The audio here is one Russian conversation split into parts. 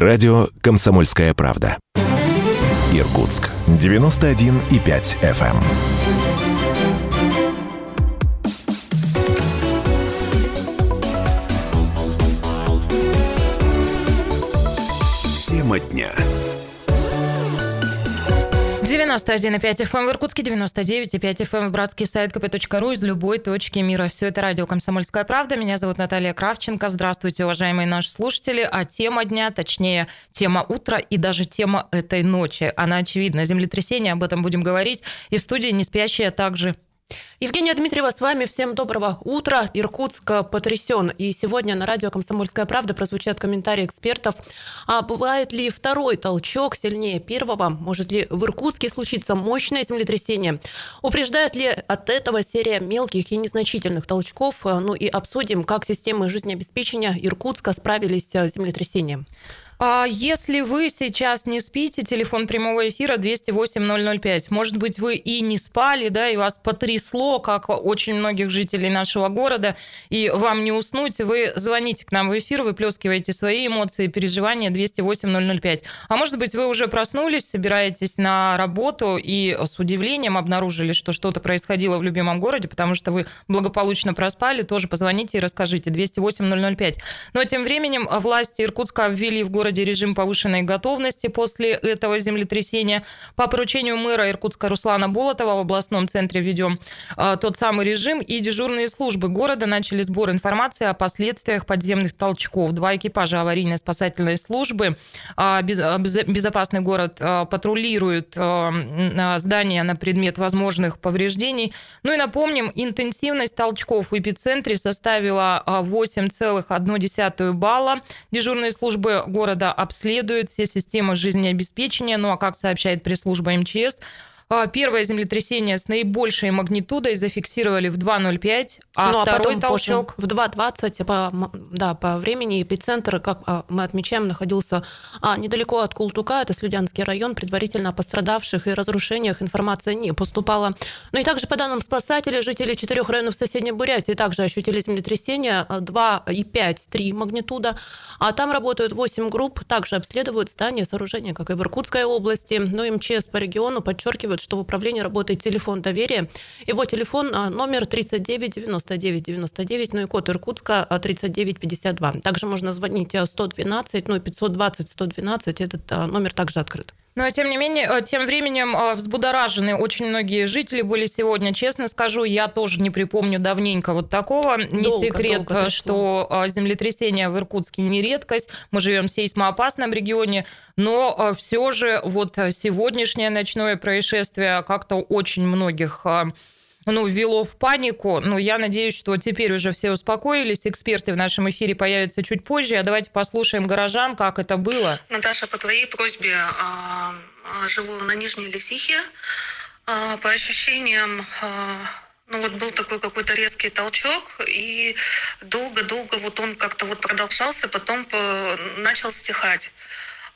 Радио «Комсомольская правда». Иркутск. 91,5 FM. Тема дня. 91,5 FM в Иркутске, 99,5 FM в братский сайт kp.ru из любой точки мира. Все это радио «Комсомольская правда». Меня зовут Наталья Кравченко. Здравствуйте, уважаемые наши слушатели. А тема дня, точнее, тема утра и даже тема этой ночи. Она очевидна. Землетрясение, об этом будем говорить. И в студии не спящие, а также Евгения Дмитриева с вами. Всем доброго утра. Иркутск потрясен. И сегодня на радио «Комсомольская правда» прозвучат комментарии экспертов. А бывает ли второй толчок сильнее первого? Может ли в Иркутске случиться мощное землетрясение? Упреждает ли от этого серия мелких и незначительных толчков? Ну и обсудим, как системы жизнеобеспечения Иркутска справились с землетрясением. А если вы сейчас не спите, телефон прямого эфира 208-005. Может быть, вы и не спали, да, и вас потрясло, как очень многих жителей нашего города, и вам не уснуть, вы звоните к нам в эфир, выплескиваете свои эмоции, переживания 208-005. А может быть, вы уже проснулись, собираетесь на работу и с удивлением обнаружили, что что-то происходило в любимом городе, потому что вы благополучно проспали, тоже позвоните и расскажите 208-005. Но тем временем власти Иркутска ввели в город городе режим повышенной готовности после этого землетрясения. По поручению мэра Иркутска Руслана Болотова в областном центре ведем а, тот самый режим, и дежурные службы города начали сбор информации о последствиях подземных толчков. Два экипажа аварийно-спасательной службы а, а, «Безопасный город» патрулируют здание на предмет возможных повреждений. Ну и напомним, интенсивность толчков в эпицентре составила 8,1 балла. Дежурные службы города города обследуют все системы жизнеобеспечения. Ну а как сообщает пресс-служба МЧС, первое землетрясение с наибольшей магнитудой зафиксировали в 2.05, а ну, а второй потом толчок... в 2.20 по, да, по времени эпицентр, как а, мы отмечаем, находился а, недалеко от Култука, это Слюдянский район, предварительно о пострадавших и разрушениях информация не поступала. Ну и также по данным спасателей, жители четырех районов соседней Бурятии также ощутили землетрясение 2,5, 3 магнитуда, а там работают 8 групп, также обследуют здания, сооружения, как и в Иркутской области. Но ну, МЧС по региону подчеркивают, рассказывают, что в управлении работает телефон доверия. Его телефон а, номер 39 99 99, ну и код Иркутска 3952. А, также можно звонить 112, ну и 520 112, этот а, номер также открыт. Но тем не менее, э, тем временем э, взбудоражены очень многие жители были сегодня. Честно скажу, я тоже не припомню давненько вот такого. Не долго, секрет, долго э, что землетрясение в Иркутске не редкость. Мы живем в сейсмоопасном регионе, но все же вот сегодняшнее ночное происшествие как-то очень многих ну, ввело в панику. Ну, я надеюсь, что теперь уже все успокоились. Эксперты в нашем эфире появятся чуть позже. А давайте послушаем горожан, как это было. Наташа, по твоей просьбе а, а, живу на Нижней Лисихе. А, по ощущениям ну вот был такой какой-то резкий толчок, и долго-долго вот он как-то вот продолжался, потом начал стихать.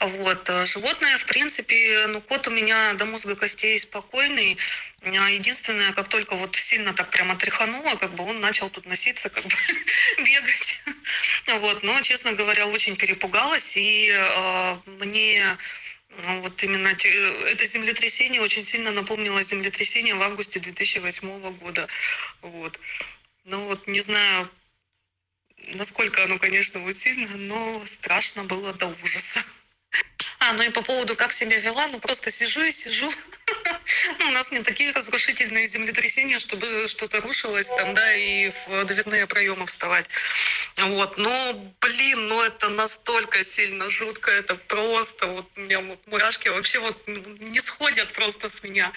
Вот. Э, животное, в принципе, ну, кот у меня до мозга костей спокойный. А единственное, как только вот сильно так прямо тряхануло, как бы он начал тут носиться, как бы бегать. Вот. Но, честно говоря, очень перепугалась. И э, мне ну, вот именно это землетрясение очень сильно напомнило землетрясение в августе 2008 года. Вот. Ну вот не знаю, насколько оно, конечно, вот сильно, но страшно было до ужаса. А, ну и по поводу, как себя вела, ну просто сижу и сижу. У нас не такие разрушительные землетрясения, чтобы что-то рушилось там, да, и в дверные проемы вставать. Вот, но, блин, ну это настолько сильно жутко, это просто, вот у меня вот мурашки вообще вот не сходят просто с меня.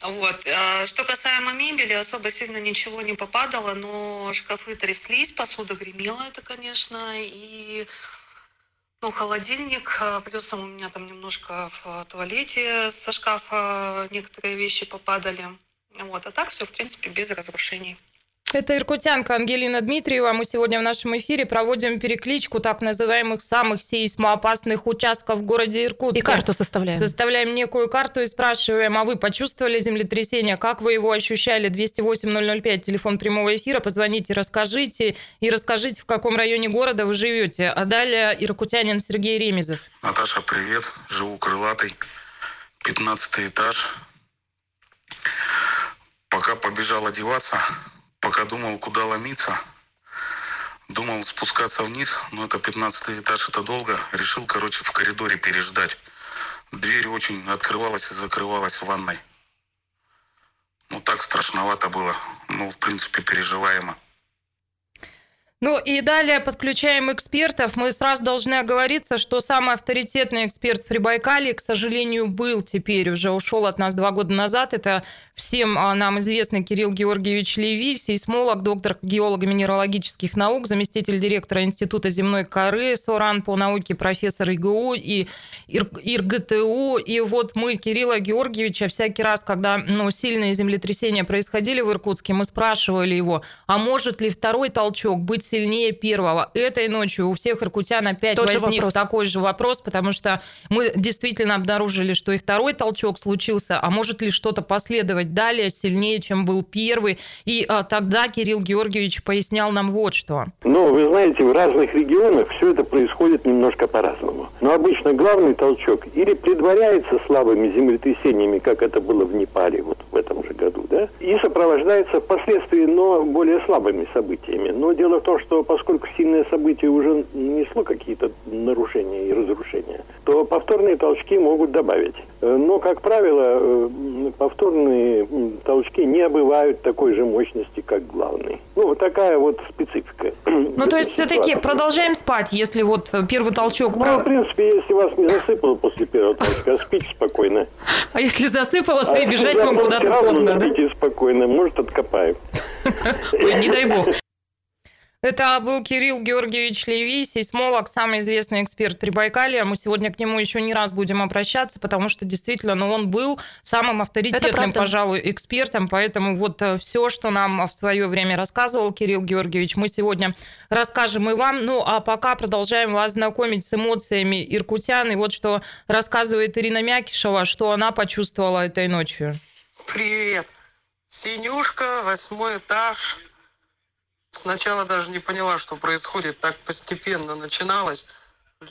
Вот. А что касаемо мебели, особо сильно ничего не попадало, но шкафы тряслись, посуда гремела это, конечно, и ну, холодильник, а, плюсом у меня там немножко в туалете со шкафа некоторые вещи попадали. Вот, а так все, в принципе, без разрушений. Это иркутянка Ангелина Дмитриева. Мы сегодня в нашем эфире проводим перекличку так называемых самых сейсмоопасных участков в городе Иркутск. И карту составляем. Составляем некую карту и спрашиваем, а вы почувствовали землетрясение? Как вы его ощущали? 208-005, телефон прямого эфира. Позвоните, расскажите. И расскажите, в каком районе города вы живете. А далее иркутянин Сергей Ремезов. Наташа, привет. Живу крылатый. 15 этаж. Пока побежал одеваться, пока думал, куда ломиться, думал спускаться вниз, но это 15 этаж, это долго. Решил, короче, в коридоре переждать. Дверь очень открывалась и закрывалась в ванной. Ну, так страшновато было. Ну, в принципе, переживаемо. Ну и далее подключаем экспертов. Мы сразу должны оговориться, что самый авторитетный эксперт в Прибайкале, к сожалению, был теперь, уже ушел от нас два года назад. Это всем а, нам известный Кирилл Георгиевич Леви, сейсмолог, доктор геолого-минералогических наук, заместитель директора Института земной коры, СОРАН по науке, профессор ИГУ и ИРГТУ. И вот мы Кирилла Георгиевича всякий раз, когда ну, сильные землетрясения происходили в Иркутске, мы спрашивали его, а может ли второй толчок быть сильнее первого. Этой ночью у всех иркутян опять Тот возник же такой же вопрос, потому что мы действительно обнаружили, что и второй толчок случился, а может ли что-то последовать далее сильнее, чем был первый. И а, тогда Кирилл Георгиевич пояснял нам вот что. Ну, вы знаете, в разных регионах все это происходит немножко по-разному. Но обычно главный толчок или предваряется слабыми землетрясениями, как это было в Непале вот в этом же году, да, и сопровождается впоследствии, но более слабыми событиями. Но дело в том, что поскольку сильное событие уже нанесло какие-то нарушения и разрушения, то повторные толчки могут добавить. Э, но, как правило, э, повторные толчки не бывают такой же мощности, как главный. Ну, вот такая вот специфика. Ну, то есть, все-таки продолжаем спать, если вот первый толчок... Ну, в принципе, если вас не засыпало после первого толчка, спите спокойно. А если засыпало, то и а бежать вам куда-то поздно, да? Спокойно, может, откопаем. Ой, не дай бог. Это был Кирилл Георгиевич Леви, сейсмолог, самый известный эксперт Прибайкалия. Мы сегодня к нему еще не раз будем обращаться, потому что действительно ну, он был самым авторитетным, пожалуй, экспертом. Поэтому вот э, все, что нам в свое время рассказывал Кирилл Георгиевич, мы сегодня расскажем и вам. Ну, а пока продолжаем вас знакомить с эмоциями иркутян. И вот что рассказывает Ирина Мякишева, что она почувствовала этой ночью. Привет. Синюшка, восьмой этаж, Сначала даже не поняла, что происходит. Так постепенно начиналось.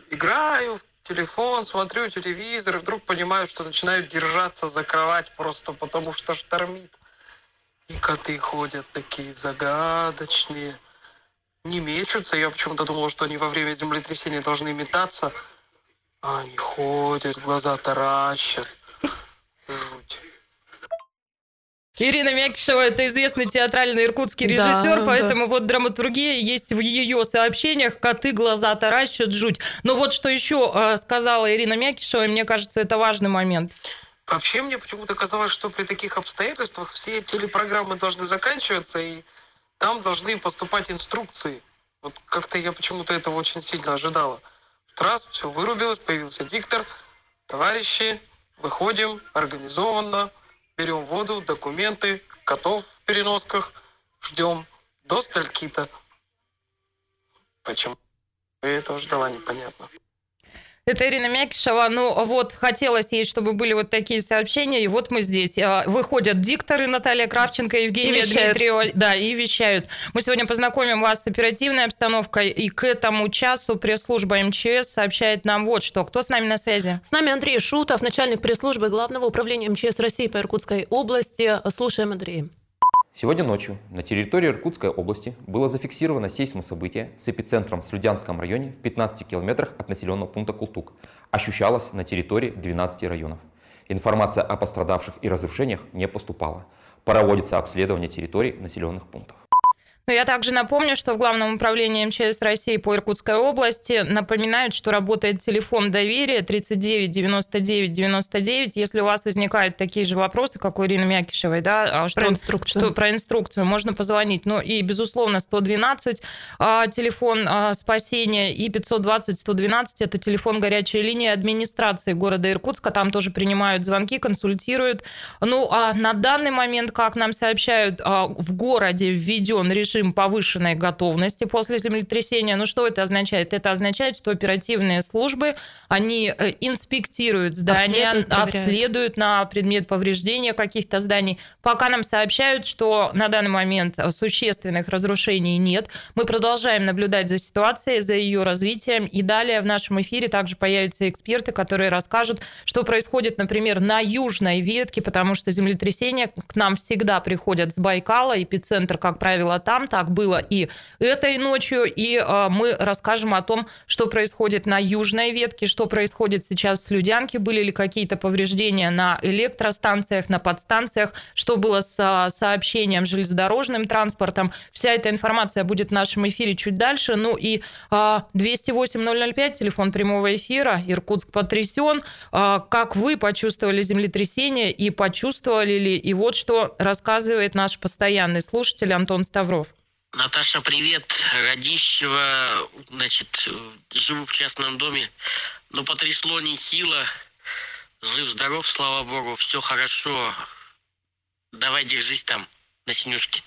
Играю в телефон, смотрю телевизор, и вдруг понимаю, что начинаю держаться за кровать просто потому, что штормит. И коты ходят такие загадочные. Не мечутся. Я почему-то думала, что они во время землетрясения должны метаться. А они ходят, глаза таращат. Жуть. Ирина Мякишева – это известный театральный иркутский режиссер, да, поэтому да. вот драматургия есть в ее сообщениях «Коты глаза таращат, жуть». Но вот что еще э, сказала Ирина Мякишева, и мне кажется, это важный момент. Вообще мне почему-то казалось, что при таких обстоятельствах все телепрограммы должны заканчиваться, и там должны поступать инструкции. Вот как-то я почему-то этого очень сильно ожидала. Раз, все вырубилось, появился диктор. Товарищи, выходим организованно, берем воду, документы, котов в переносках, ждем до стальки-то. Почему я этого ждала, непонятно. Это Ирина Мякишева. Ну, вот, хотелось ей, чтобы были вот такие сообщения, и вот мы здесь. А, выходят дикторы Наталья Кравченко, Евгения и Дмитриева. Да, и вещают. Мы сегодня познакомим вас с оперативной обстановкой, и к этому часу пресс-служба МЧС сообщает нам вот что. Кто с нами на связи? С нами Андрей Шутов, начальник пресс-службы Главного управления МЧС России по Иркутской области. Слушаем, Андрей. Сегодня ночью на территории Иркутской области было зафиксировано сейсмособытие с эпицентром в Слюдянском районе в 15 километрах от населенного пункта Култук. Ощущалось на территории 12 районов. Информация о пострадавших и разрушениях не поступала. Проводится обследование территорий населенных пунктов. Но я также напомню, что в Главном управлении МЧС России по Иркутской области напоминают, что работает телефон доверия 39 99 99. Если у вас возникают такие же вопросы, как у Ирины Мякишевой, да, а что, про инструкцию. Что, про инструкцию, можно позвонить. Ну и, безусловно, 112 а, телефон а, спасения и 520 112 это телефон горячей линии администрации города Иркутска. Там тоже принимают звонки, консультируют. Ну а на данный момент, как нам сообщают, в городе введен режим режим повышенной готовности после землетрясения. Ну, что это означает? Это означает, что оперативные службы, они э, инспектируют здания, обследуют, обследуют на предмет повреждения каких-то зданий. Пока нам сообщают, что на данный момент существенных разрушений нет. Мы продолжаем наблюдать за ситуацией, за ее развитием. И далее в нашем эфире также появятся эксперты, которые расскажут, что происходит, например, на южной ветке, потому что землетрясения к нам всегда приходят с Байкала, эпицентр, как правило, там, так было и этой ночью, и э, мы расскажем о том, что происходит на южной ветке, что происходит сейчас с Людянки, были ли какие-то повреждения на электростанциях, на подстанциях, что было с э, сообщением железнодорожным транспортом. Вся эта информация будет в нашем эфире чуть дальше. Ну и 208-005, э, телефон прямого эфира, Иркутск потрясен. Как вы почувствовали землетрясение и почувствовали ли? И вот что рассказывает наш постоянный слушатель Антон Ставров. Наташа, привет. Радищева, значит, живу в частном доме. Но потрясло нехило. Жив-здоров, слава богу, все хорошо. Давай держись там, на синюшке.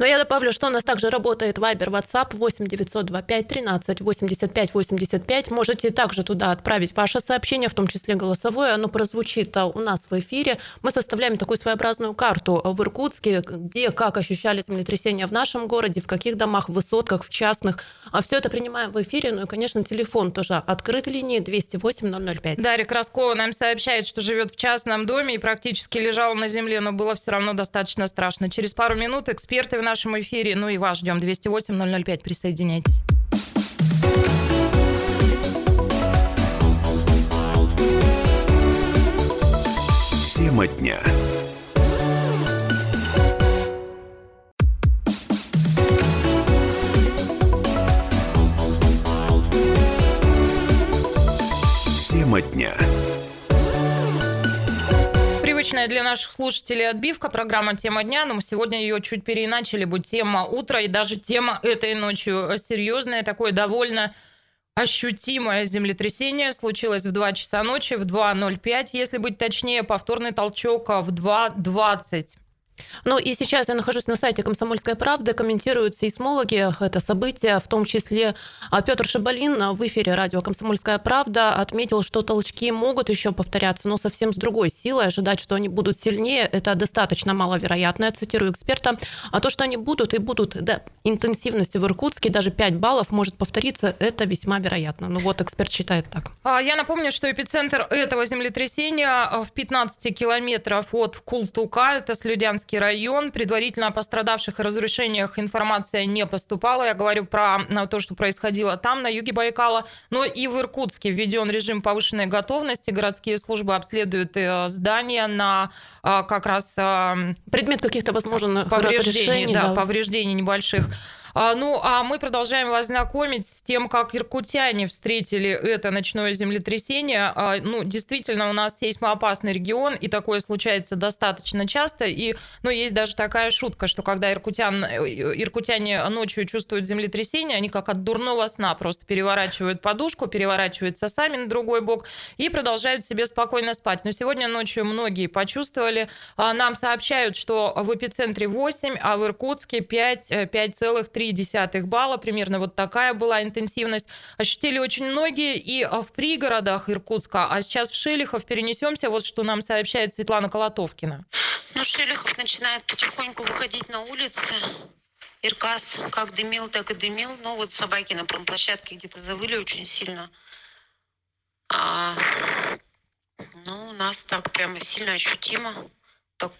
Но я добавлю, что у нас также работает Viber, WhatsApp 8 925 13 85 85. Можете также туда отправить ваше сообщение, в том числе голосовое. Оно прозвучит а, у нас в эфире. Мы составляем такую своеобразную карту в Иркутске, где, как ощущали землетрясения в нашем городе, в каких домах, в высотках, в частных. А все это принимаем в эфире. Ну и, конечно, телефон тоже открыт линии 208 005. Дарья Краскова нам сообщает, что живет в частном доме и практически лежала на земле, но было все равно достаточно страшно. Через пару минут эксперты в нашем эфире. Ну и вас ждем 208-005. Присоединяйтесь. Тема дня. Привычная для наших слушателей отбивка, программа «Тема дня», но мы сегодня ее чуть переиначили, будет тема утра и даже тема этой ночью серьезная, такое довольно ощутимое землетрясение случилось в 2 часа ночи, в 2.05, если быть точнее, повторный толчок в 2.20. Ну и сейчас я нахожусь на сайте «Комсомольской правды», комментируют сейсмологи это событие, в том числе а, Петр Шабалин в эфире радио «Комсомольская правда» отметил, что толчки могут еще повторяться, но совсем с другой силой. Ожидать, что они будут сильнее, это достаточно маловероятно, я цитирую эксперта. А то, что они будут и будут да, интенсивностью в Иркутске, даже 5 баллов может повториться, это весьма вероятно. Ну вот эксперт считает так. А, я напомню, что эпицентр этого землетрясения в 15 километров от Култука, это Слюдянский Ленинский район. Предварительно о пострадавших и разрушениях информация не поступала. Я говорю про то, что происходило там, на юге Байкала. Но и в Иркутске введен режим повышенной готовности. Городские службы обследуют э, здания на э, как раз... Э, Предмет каких-то возможных повреждений, да, да, повреждений небольших. А, ну, а мы продолжаем вас знакомить с тем, как иркутяне встретили это ночное землетрясение. А, ну, действительно, у нас сейсмоопасный регион, и такое случается достаточно часто. И, ну, есть даже такая шутка, что когда иркутян, э, иркутяне ночью чувствуют землетрясение, они как от дурного сна просто переворачивают подушку, переворачиваются сами на другой бок и продолжают себе спокойно спать. Но сегодня ночью многие почувствовали. А, нам сообщают, что в эпицентре 8, а в Иркутске 5, 5,3 0,3 балла, примерно вот такая была интенсивность. Ощутили очень многие и в пригородах Иркутска, а сейчас в Шелихов перенесемся, вот что нам сообщает Светлана Колотовкина. Ну, Шелихов начинает потихоньку выходить на улицы. Иркас как дымил, так и дымил. Но вот собаки на промплощадке где-то завыли очень сильно. А, ну, у нас так прямо сильно ощутимо. Так,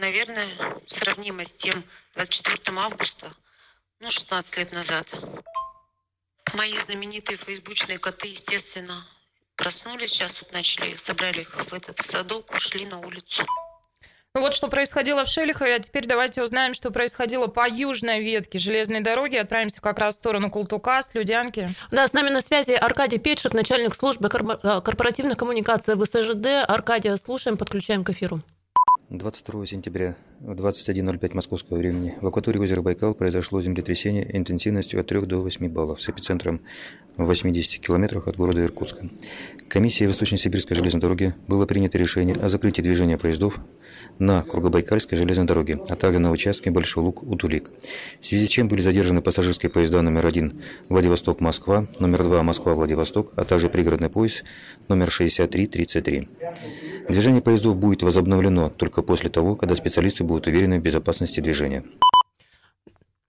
наверное, сравнимо с тем 24 августа – ну, 16 лет назад. Мои знаменитые фейсбучные коты, естественно, проснулись. Сейчас вот начали, собрали их в этот садок, ушли на улицу. Ну вот что происходило в Шелихове, а теперь давайте узнаем, что происходило по южной ветке железной дороги. Отправимся как раз в сторону Култука, с Людянки. Да, с нами на связи Аркадий Петшик, начальник службы э, корпоративных коммуникаций ВСЖД. Аркадия, слушаем, подключаем к эфиру. 22 сентября в 21.05 московского времени в акватории озера Байкал произошло землетрясение интенсивностью от 3 до 8 баллов с эпицентром в 80 километрах от города Иркутска. Комиссией Восточно-Сибирской железной дороги было принято решение о закрытии движения поездов на Кругобайкальской железной дороге, а также на участке Большой Луг-Утулик, в связи с чем были задержаны пассажирские поезда номер 1 Владивосток-Москва, номер 2 Москва-Владивосток, а также пригородный поезд номер 6333. Движение поездов будет возобновлено только после того, когда специалисты будут уверены в безопасности движения.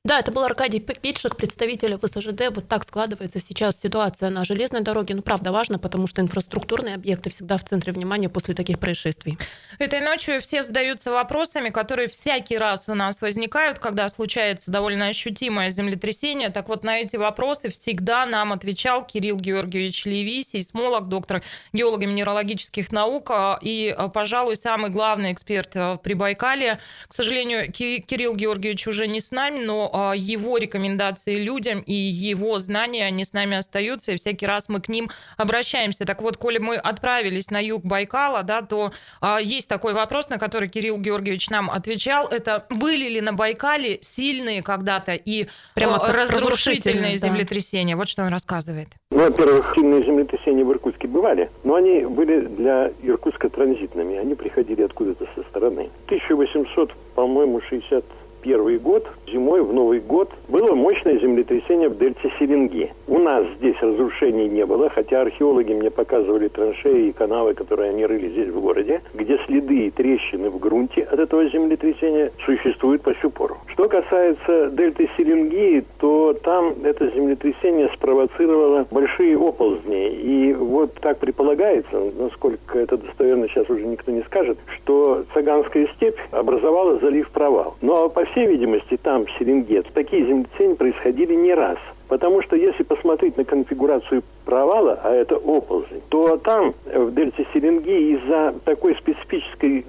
Да, это был Аркадий Петшик, представитель ВСЖД. Вот так складывается сейчас ситуация на железной дороге. Ну, правда, важно, потому что инфраструктурные объекты всегда в центре внимания после таких происшествий. Этой ночью все задаются вопросами, которые всякий раз у нас возникают, когда случается довольно ощутимое землетрясение. Так вот, на эти вопросы всегда нам отвечал Кирилл Георгиевич Леви, сейсмолог, доктор геолого-минералогических наук и, пожалуй, самый главный эксперт при Байкале. К сожалению, Кирилл Георгиевич уже не с нами, но а, его рекомендации людям и его знания, они с нами остаются, и всякий раз мы к ним обращаемся. Так вот, коли мы отправились на юг Байкала, да, то а, есть такой вопрос, на который Кирилл Георгиевич нам отвечал. Это были ли на Байкале сильные когда-то и Прямо а, разрушительные землетрясения? Да. Вот что он рассказывает. Ну, во-первых, сильные землетрясения в Иркутске бывали, но они были для Иркутска транзитными. Они приходили откуда-то со стороны. 1800, по-моему, 60 первый год, зимой в Новый год, было мощное землетрясение в дельте Серенги. У нас здесь разрушений не было, хотя археологи мне показывали траншеи и канавы, которые они рыли здесь в городе, где следы и трещины в грунте от этого землетрясения существуют по сю пору. Что касается дельты Серенги, то там это землетрясение спровоцировало большие оползни. И вот так предполагается, насколько это достоверно сейчас уже никто не скажет, что Цаганская степь образовала залив провал. Ну а по всей видимости, там, в Серенгет, такие землетрясения происходили не раз. Потому что если посмотреть на конфигурацию провала, а это оползень, то там, в дельте Серенги, из-за такой специфической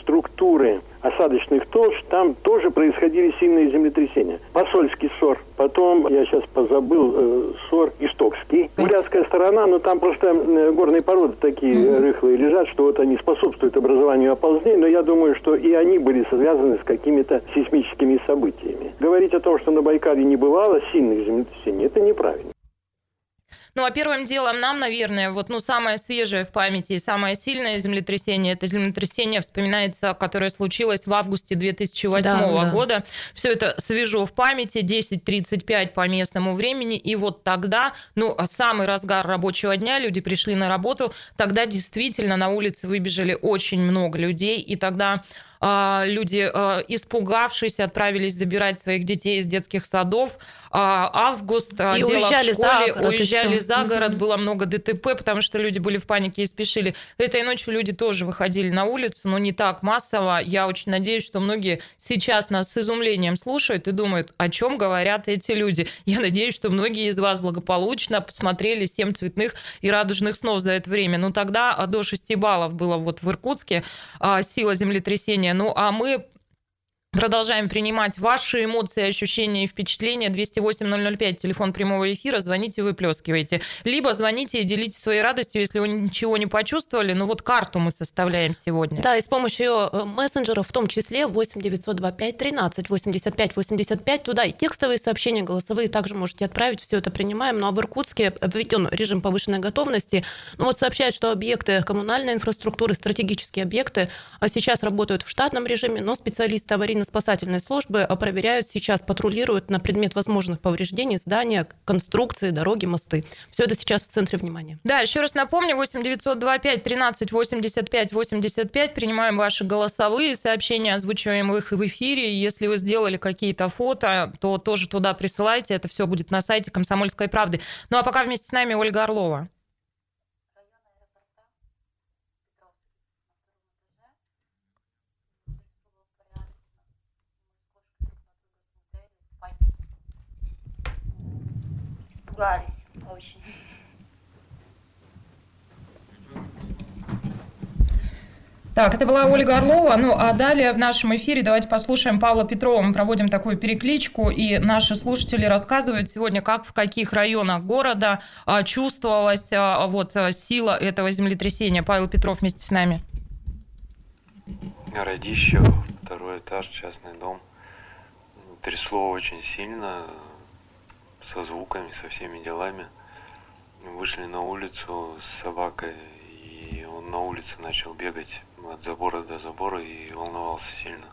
структуры осадочных толщ, там тоже происходили сильные землетрясения. Посольский ссор, потом, я сейчас позабыл, э, ссор Истокский. Бурятская сторона, но там просто э, горные породы такие mm-hmm. рыхлые лежат, что вот они способствуют образованию оползней, но я думаю, что и они были связаны с какими-то сейсмическими событиями. Говорить о том, что на Байкале не бывало сильных землетрясений, это неправильно. Ну, а первым делом нам, наверное, вот, ну, самое свежее в памяти и самое сильное землетрясение, это землетрясение, вспоминается, которое случилось в августе 2008 да, года. Да. Все это свежо в памяти, 10.35 по местному времени, и вот тогда, ну, самый разгар рабочего дня, люди пришли на работу, тогда действительно на улице выбежали очень много людей, и тогда люди, а, испугавшись, отправились забирать своих детей из детских садов. А, август, и дело уезжали в школе, за город уезжали еще. за город, было много ДТП, потому что люди были в панике и спешили. Этой ночью люди тоже выходили на улицу, но не так массово. Я очень надеюсь, что многие сейчас нас с изумлением слушают и думают, о чем говорят эти люди. Я надеюсь, что многие из вас благополучно посмотрели «Семь цветных и радужных снов» за это время. Ну, тогда до 6 баллов было вот в Иркутске сила землетрясения ну а мы Продолжаем принимать ваши эмоции, ощущения и впечатления. 208-005, телефон прямого эфира. Звоните, выплескивайте. Либо звоните и делитесь своей радостью, если вы ничего не почувствовали. Ну вот карту мы составляем сегодня. Да, и с помощью э, мессенджеров, в том числе 8 925 13 85 85. Туда и текстовые сообщения, голосовые также можете отправить. Все это принимаем. Ну а в Иркутске введен режим повышенной готовности. Ну вот сообщают, что объекты коммунальной инфраструктуры, стратегические объекты а сейчас работают в штатном режиме, но специалисты аварийно аварийно-спасательной службы проверяют сейчас, патрулируют на предмет возможных повреждений здания, конструкции, дороги, мосты. Все это сейчас в центре внимания. Да, еще раз напомню, 8 925 13 85 85. Принимаем ваши голосовые сообщения, озвучиваем их в эфире. Если вы сделали какие-то фото, то тоже туда присылайте. Это все будет на сайте «Комсомольской правды». Ну а пока вместе с нами Ольга Орлова. Испугались очень. Так, это была Ольга Орлова. Ну, а далее в нашем эфире давайте послушаем Павла Петрова. Мы проводим такую перекличку, и наши слушатели рассказывают сегодня, как в каких районах города а, чувствовалась а, вот сила этого землетрясения. Павел Петров вместе с нами. Радищев, второй этаж, частный дом. Трясло очень сильно, со звуками, со всеми делами. Вышли на улицу с собакой, и он на улице начал бегать от забора до забора и волновался сильно.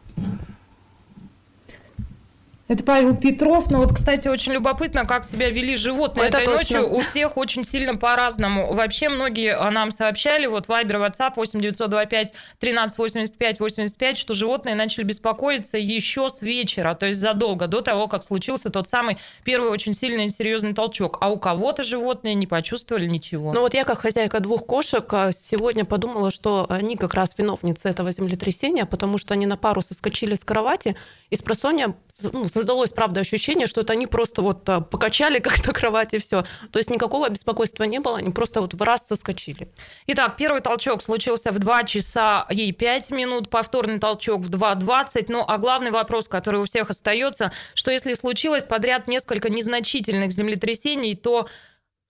Это Павел Петров. Ну вот, кстати, очень любопытно, как себя вели животные Это этой точно. ночью. У всех очень сильно по-разному. Вообще многие а, нам сообщали, вот Вайбер, WhatsApp 8 925 13 85 85, что животные начали беспокоиться еще с вечера, то есть задолго до того, как случился тот самый первый очень сильный и серьезный толчок. А у кого-то животные не почувствовали ничего. Ну вот я как хозяйка двух кошек а, сегодня подумала, что они как раз виновницы этого землетрясения, потому что они на пару соскочили с кровати и с просонья ну, создалось, правда, ощущение, что это они просто вот а, покачали как-то кровать и все. То есть никакого беспокойства не было, они просто вот в раз соскочили. Итак, первый толчок случился в 2 часа и 5 минут, повторный толчок в 2.20. Ну, а главный вопрос, который у всех остается, что если случилось подряд несколько незначительных землетрясений, то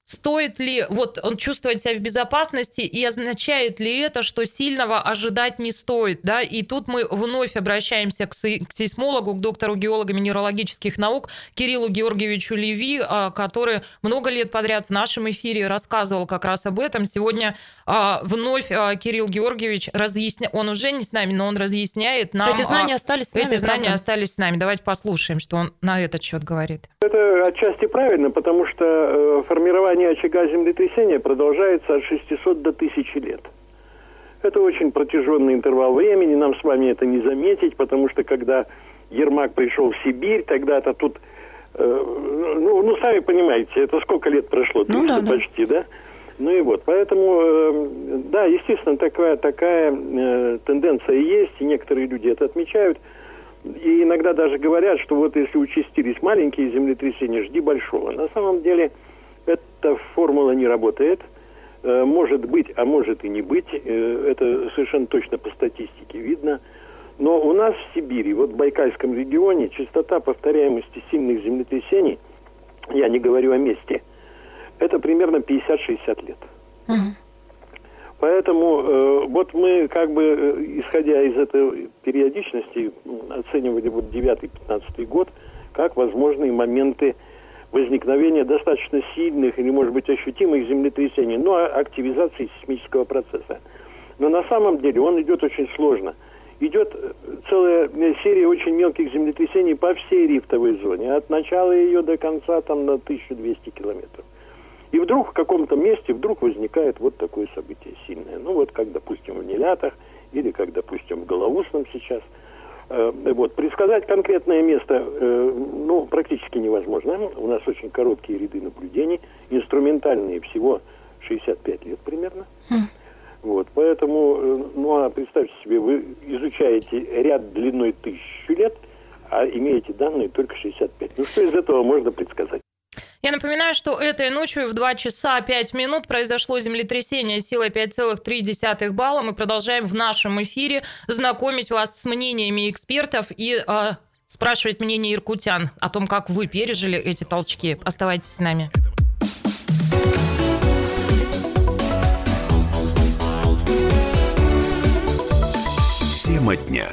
Стоит ли вот он чувствовать себя в безопасности и означает ли это, что сильного ожидать не стоит, да? И тут мы вновь обращаемся к, к сейсмологу, к доктору геолога минералогических наук Кириллу Георгиевичу Леви, а, который много лет подряд в нашем эфире рассказывал как раз об этом. Сегодня а, вновь а, Кирилл Георгиевич разъясняет, он уже не с нами, но он разъясняет нам. Эти знания остались с нами. Эти знания правда? остались с нами. Давайте послушаем, что он на этот счет говорит. Это отчасти правильно, потому что э, формирование очага землетрясения продолжается от 600 до 1000 лет. Это очень протяженный интервал времени, нам с вами это не заметить, потому что когда Ермак пришел в Сибирь, тогда-то тут, э, ну, ну, сами понимаете, это сколько лет прошло? Ну, да, 300 да. почти, да? Ну и вот, поэтому, э, да, естественно, такая, такая э, тенденция есть, и некоторые люди это отмечают. И иногда даже говорят, что вот если участились маленькие землетрясения, жди большого. На самом деле эта формула не работает. Э, Может быть, а может и не быть. Э, Это совершенно точно по статистике видно. Но у нас в Сибири, вот в Байкальском регионе, частота повторяемости сильных землетрясений, я не говорю о месте, это примерно 50-60 лет. Поэтому э, вот мы как бы, э, исходя из этой периодичности, оценивали вот 9-15 год как возможные моменты возникновения достаточно сильных или, может быть, ощутимых землетрясений, ну, а активизации сейсмического процесса. Но на самом деле он идет очень сложно. Идет э, целая э, серия очень мелких землетрясений по всей рифтовой зоне, от начала ее до конца там на 1200 километров. И вдруг в каком-то месте вдруг возникает вот такое событие сильное. Ну вот как, допустим, в Нелятах или как, допустим, в Голоусном сейчас. Э, Вот. Предсказать конкретное место э, ну, практически невозможно. У нас очень короткие ряды наблюдений, инструментальные всего 65 лет примерно. Вот, поэтому, э, ну а представьте себе, вы изучаете ряд длиной тысячу лет, а имеете данные только 65. Ну что из этого можно предсказать? Я напоминаю, что этой ночью в 2 часа 5 минут произошло землетрясение силой 5,3 балла. Мы продолжаем в нашем эфире знакомить вас с мнениями экспертов и э, спрашивать мнение иркутян о том, как вы пережили эти толчки. Оставайтесь с нами. Тема дня.